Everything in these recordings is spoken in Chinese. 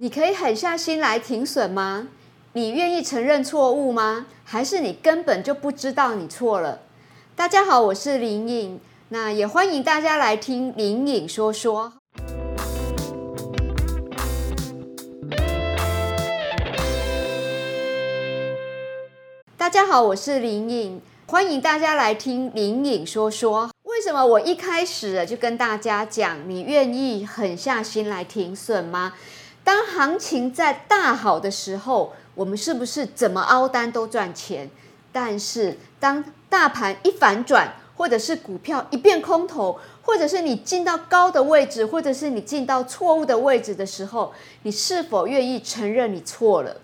你可以狠下心来停损吗？你愿意承认错误吗？还是你根本就不知道你错了？大家好，我是林颖，那也欢迎大家来听林颖说说。大家好，我是林颖，欢迎大家来听林颖说说。为什么我一开始就跟大家讲，你愿意狠下心来停损吗？当行情在大好的时候，我们是不是怎么凹单都赚钱？但是当大盘一反转，或者是股票一变空头，或者是你进到高的位置，或者是你进到错误的位置的时候，你是否愿意承认你错了？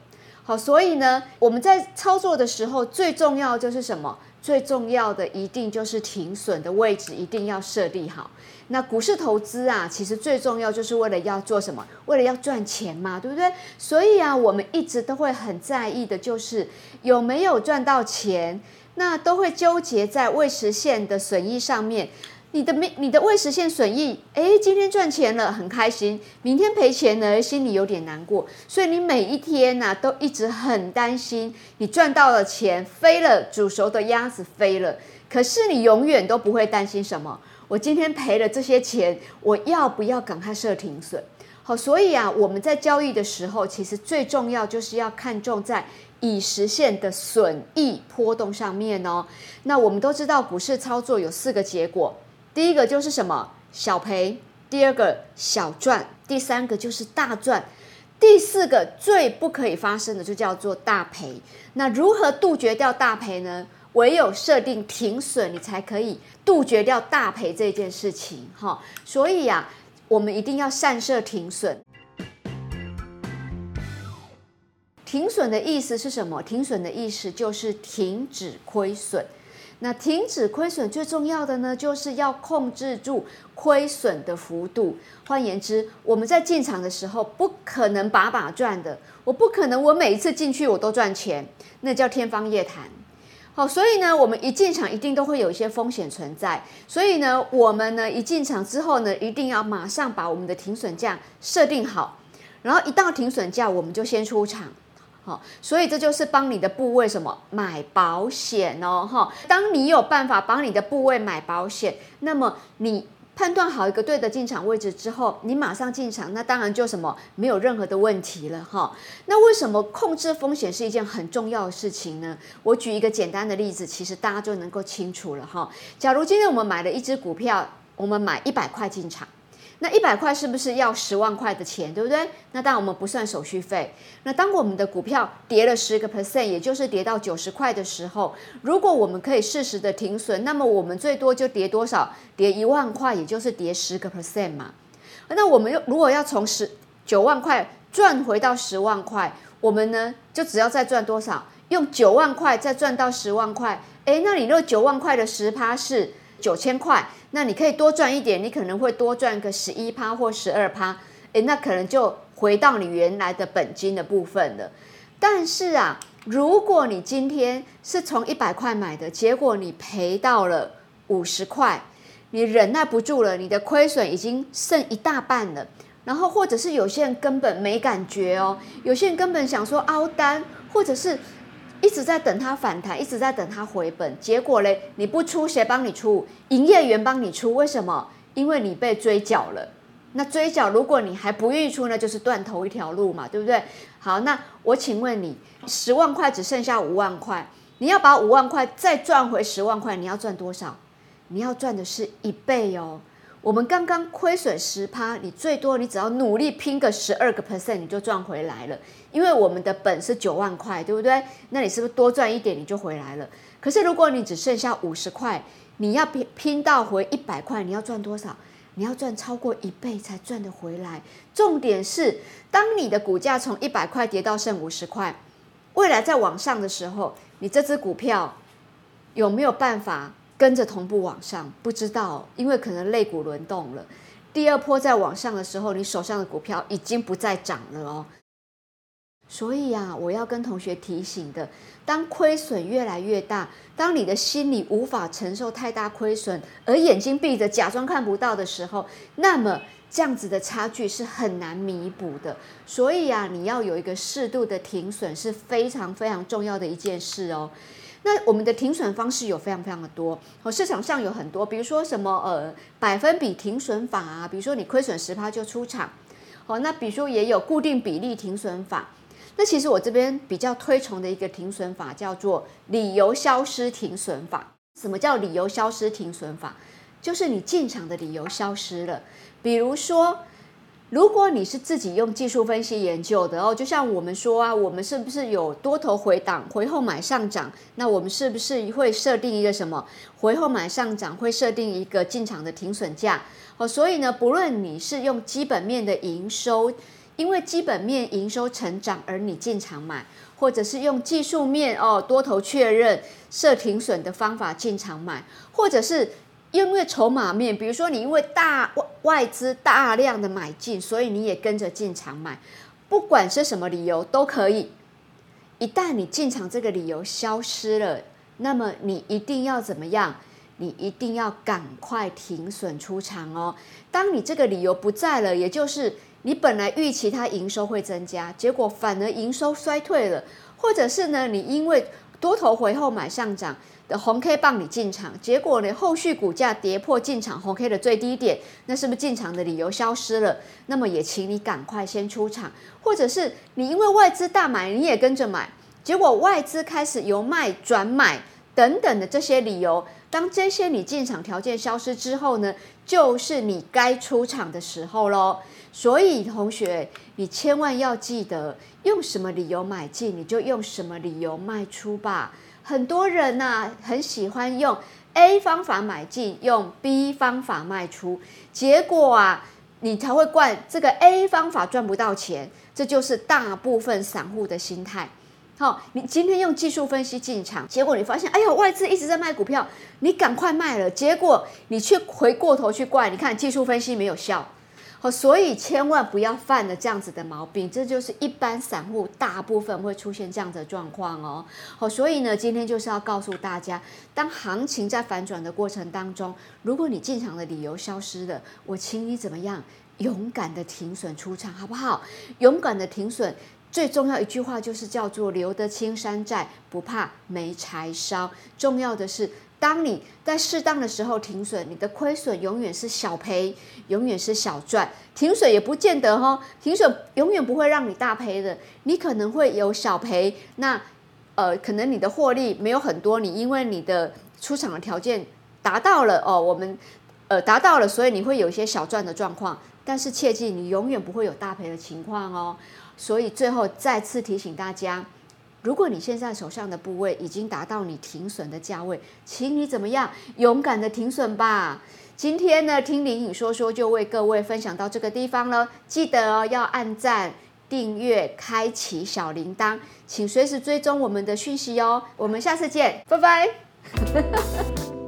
好，所以呢，我们在操作的时候，最重要就是什么？最重要的一定就是停损的位置一定要设立好。那股市投资啊，其实最重要就是为了要做什么？为了要赚钱嘛，对不对？所以啊，我们一直都会很在意的就是有没有赚到钱，那都会纠结在未实现的损益上面。你的没你的未实现损益，哎，今天赚钱了，很开心；明天赔钱了，心里有点难过。所以你每一天呐、都一直很担心，你赚到了钱飞了，煮熟的鸭子飞了。可是你永远都不会担心什么，我今天赔了这些钱，我要不要赶快设停损？好，所以啊，我们在交易的时候，其实最重要就是要看重在已实现的损益波动上面哦。那我们都知道，股市操作有四个结果。第一个就是什么小赔，第二个小赚，第三个就是大赚，第四个最不可以发生的就叫做大赔。那如何杜绝掉大赔呢？唯有设定停损，你才可以杜绝掉大赔这件事情。哈，所以呀、我们一定要善设停损。停损的意思是什么？停损的意思就是停止亏损。那停止亏损最重要的呢，就是要控制住亏损的幅度。换言之，我们在进场的时候不可能把把赚的，我不可能我每一次进去我都赚钱，那叫天方夜谭。好，所以呢，我们一进场一定都会有一些风险存在。所以呢，我们呢一进场之后呢，一定要马上把我们的停损价设定好，然后一到停损价，我们就先出场。好，所以这就是帮你的部位什么买保险哦，哈。当你有办法帮你的部位买保险，那么你判断好一个对的进场位置之后，你马上进场，那当然就什么没有任何的问题了，哈。那为什么控制风险是一件很重要的事情呢？我举一个简单的例子，其实大家就能够清楚了，哈。假如今天我们买了一只股票，我们买一百块进场。那一百块是不是要十万块的钱，对不对？那当我们不算手续费。那当我们的股票跌了十个 percent，也就是跌到九十块的时候，如果我们可以适时的停损，那么我们最多就跌多少？跌一万块，也就是跌十个 percent 嘛。那我们又如果要从十九万块赚回到十万块，我们呢就只要再赚多少？用九万块再赚到十万块。诶，那你那九万块的十趴是九千块。那你可以多赚一点，你可能会多赚个十一趴或十二趴，诶，那可能就回到你原来的本金的部分了。但是啊，如果你今天是从一百块买的，结果你赔到了五十块，你忍耐不住了，你的亏损已经剩一大半了。然后或者是有些人根本没感觉哦，有些人根本想说凹单，或者是。一直在等它反弹，一直在等它回本，结果嘞，你不出，谁帮你出？营业员帮你出，为什么？因为你被追缴了。那追缴，如果你还不愿意出，那就是断头一条路嘛，对不对？好，那我请问你，十万块只剩下五万块，你要把五万块再赚回十万块，你要赚多少？你要赚的是一倍哦。我们刚刚亏损十趴，你最多你只要努力拼个十二个 percent，你就赚回来了。因为我们的本是九万块，对不对？那你是不是多赚一点你就回来了？可是如果你只剩下五十块，你要拼拼到回一百块，你要赚多少？你要赚超过一倍才赚得回来。重点是，当你的股价从一百块跌到剩五十块，未来在往上的时候，你这只股票有没有办法？跟着同步往上，不知道，因为可能肋骨轮动了。第二波在往上的时候，你手上的股票已经不再涨了哦。所以啊，我要跟同学提醒的，当亏损越来越大，当你的心里无法承受太大亏损，而眼睛闭着假装看不到的时候，那么这样子的差距是很难弥补的。所以啊，你要有一个适度的停损是非常非常重要的一件事哦。那我们的停损方式有非常非常的多，哦，市场上有很多，比如说什么呃百分比停损法啊，比如说你亏损十趴就出场，哦，那比如说也有固定比例停损法。那其实我这边比较推崇的一个停损法叫做理由消失停损法。什么叫理由消失停损法？就是你进场的理由消失了，比如说。如果你是自己用技术分析研究的哦，就像我们说啊，我们是不是有多头回档，回后买上涨？那我们是不是会设定一个什么？回后买上涨会设定一个进场的停损价哦。所以呢，不论你是用基本面的营收，因为基本面营收成长而你进场买，或者是用技术面哦多头确认设停损的方法进场买，或者是。因为筹码面，比如说你因为大外外资大量的买进，所以你也跟着进场买，不管是什么理由都可以。一旦你进场这个理由消失了，那么你一定要怎么样？你一定要赶快停损出场哦。当你这个理由不在了，也就是你本来预期它营收会增加，结果反而营收衰退了，或者是呢，你因为多头回后买上涨。的红 K 棒你进场，结果呢，后续股价跌破进场红 K 的最低点，那是不是进场的理由消失了？那么也请你赶快先出场，或者是你因为外资大买，你也跟着买，结果外资开始由卖转买等等的这些理由，当这些你进场条件消失之后呢，就是你该出场的时候喽。所以同学，你千万要记得，用什么理由买进，你就用什么理由卖出吧。很多人呐、啊，很喜欢用 A 方法买进，用 B 方法卖出，结果啊，你才会怪这个 A 方法赚不到钱。这就是大部分散户的心态。好，你今天用技术分析进场，结果你发现，哎呀，外资一直在卖股票，你赶快卖了，结果你却回过头去怪，你看技术分析没有效。所以千万不要犯了这样子的毛病，这就是一般散户大部分会出现这样的状况哦。好，所以呢，今天就是要告诉大家，当行情在反转的过程当中，如果你进场的理由消失了，我请你怎么样？勇敢的停损出场，好不好？勇敢的停损，最重要一句话就是叫做留得青山在，不怕没柴烧。重要的是。当你在适当的时候停损，你的亏损永远是小赔，永远是小赚。停损也不见得哦，停损永远不会让你大赔的，你可能会有小赔。那呃，可能你的获利没有很多，你因为你的出场的条件达到了哦，我们呃达到了，所以你会有一些小赚的状况。但是切记，你永远不会有大赔的情况哦。所以最后再次提醒大家。如果你现在手上的部位已经达到你停损的价位，请你怎么样？勇敢的停损吧。今天呢，听林颖说说就为各位分享到这个地方了。记得哦，要按赞、订阅、开启小铃铛，请随时追踪我们的讯息哦。我们下次见，拜拜。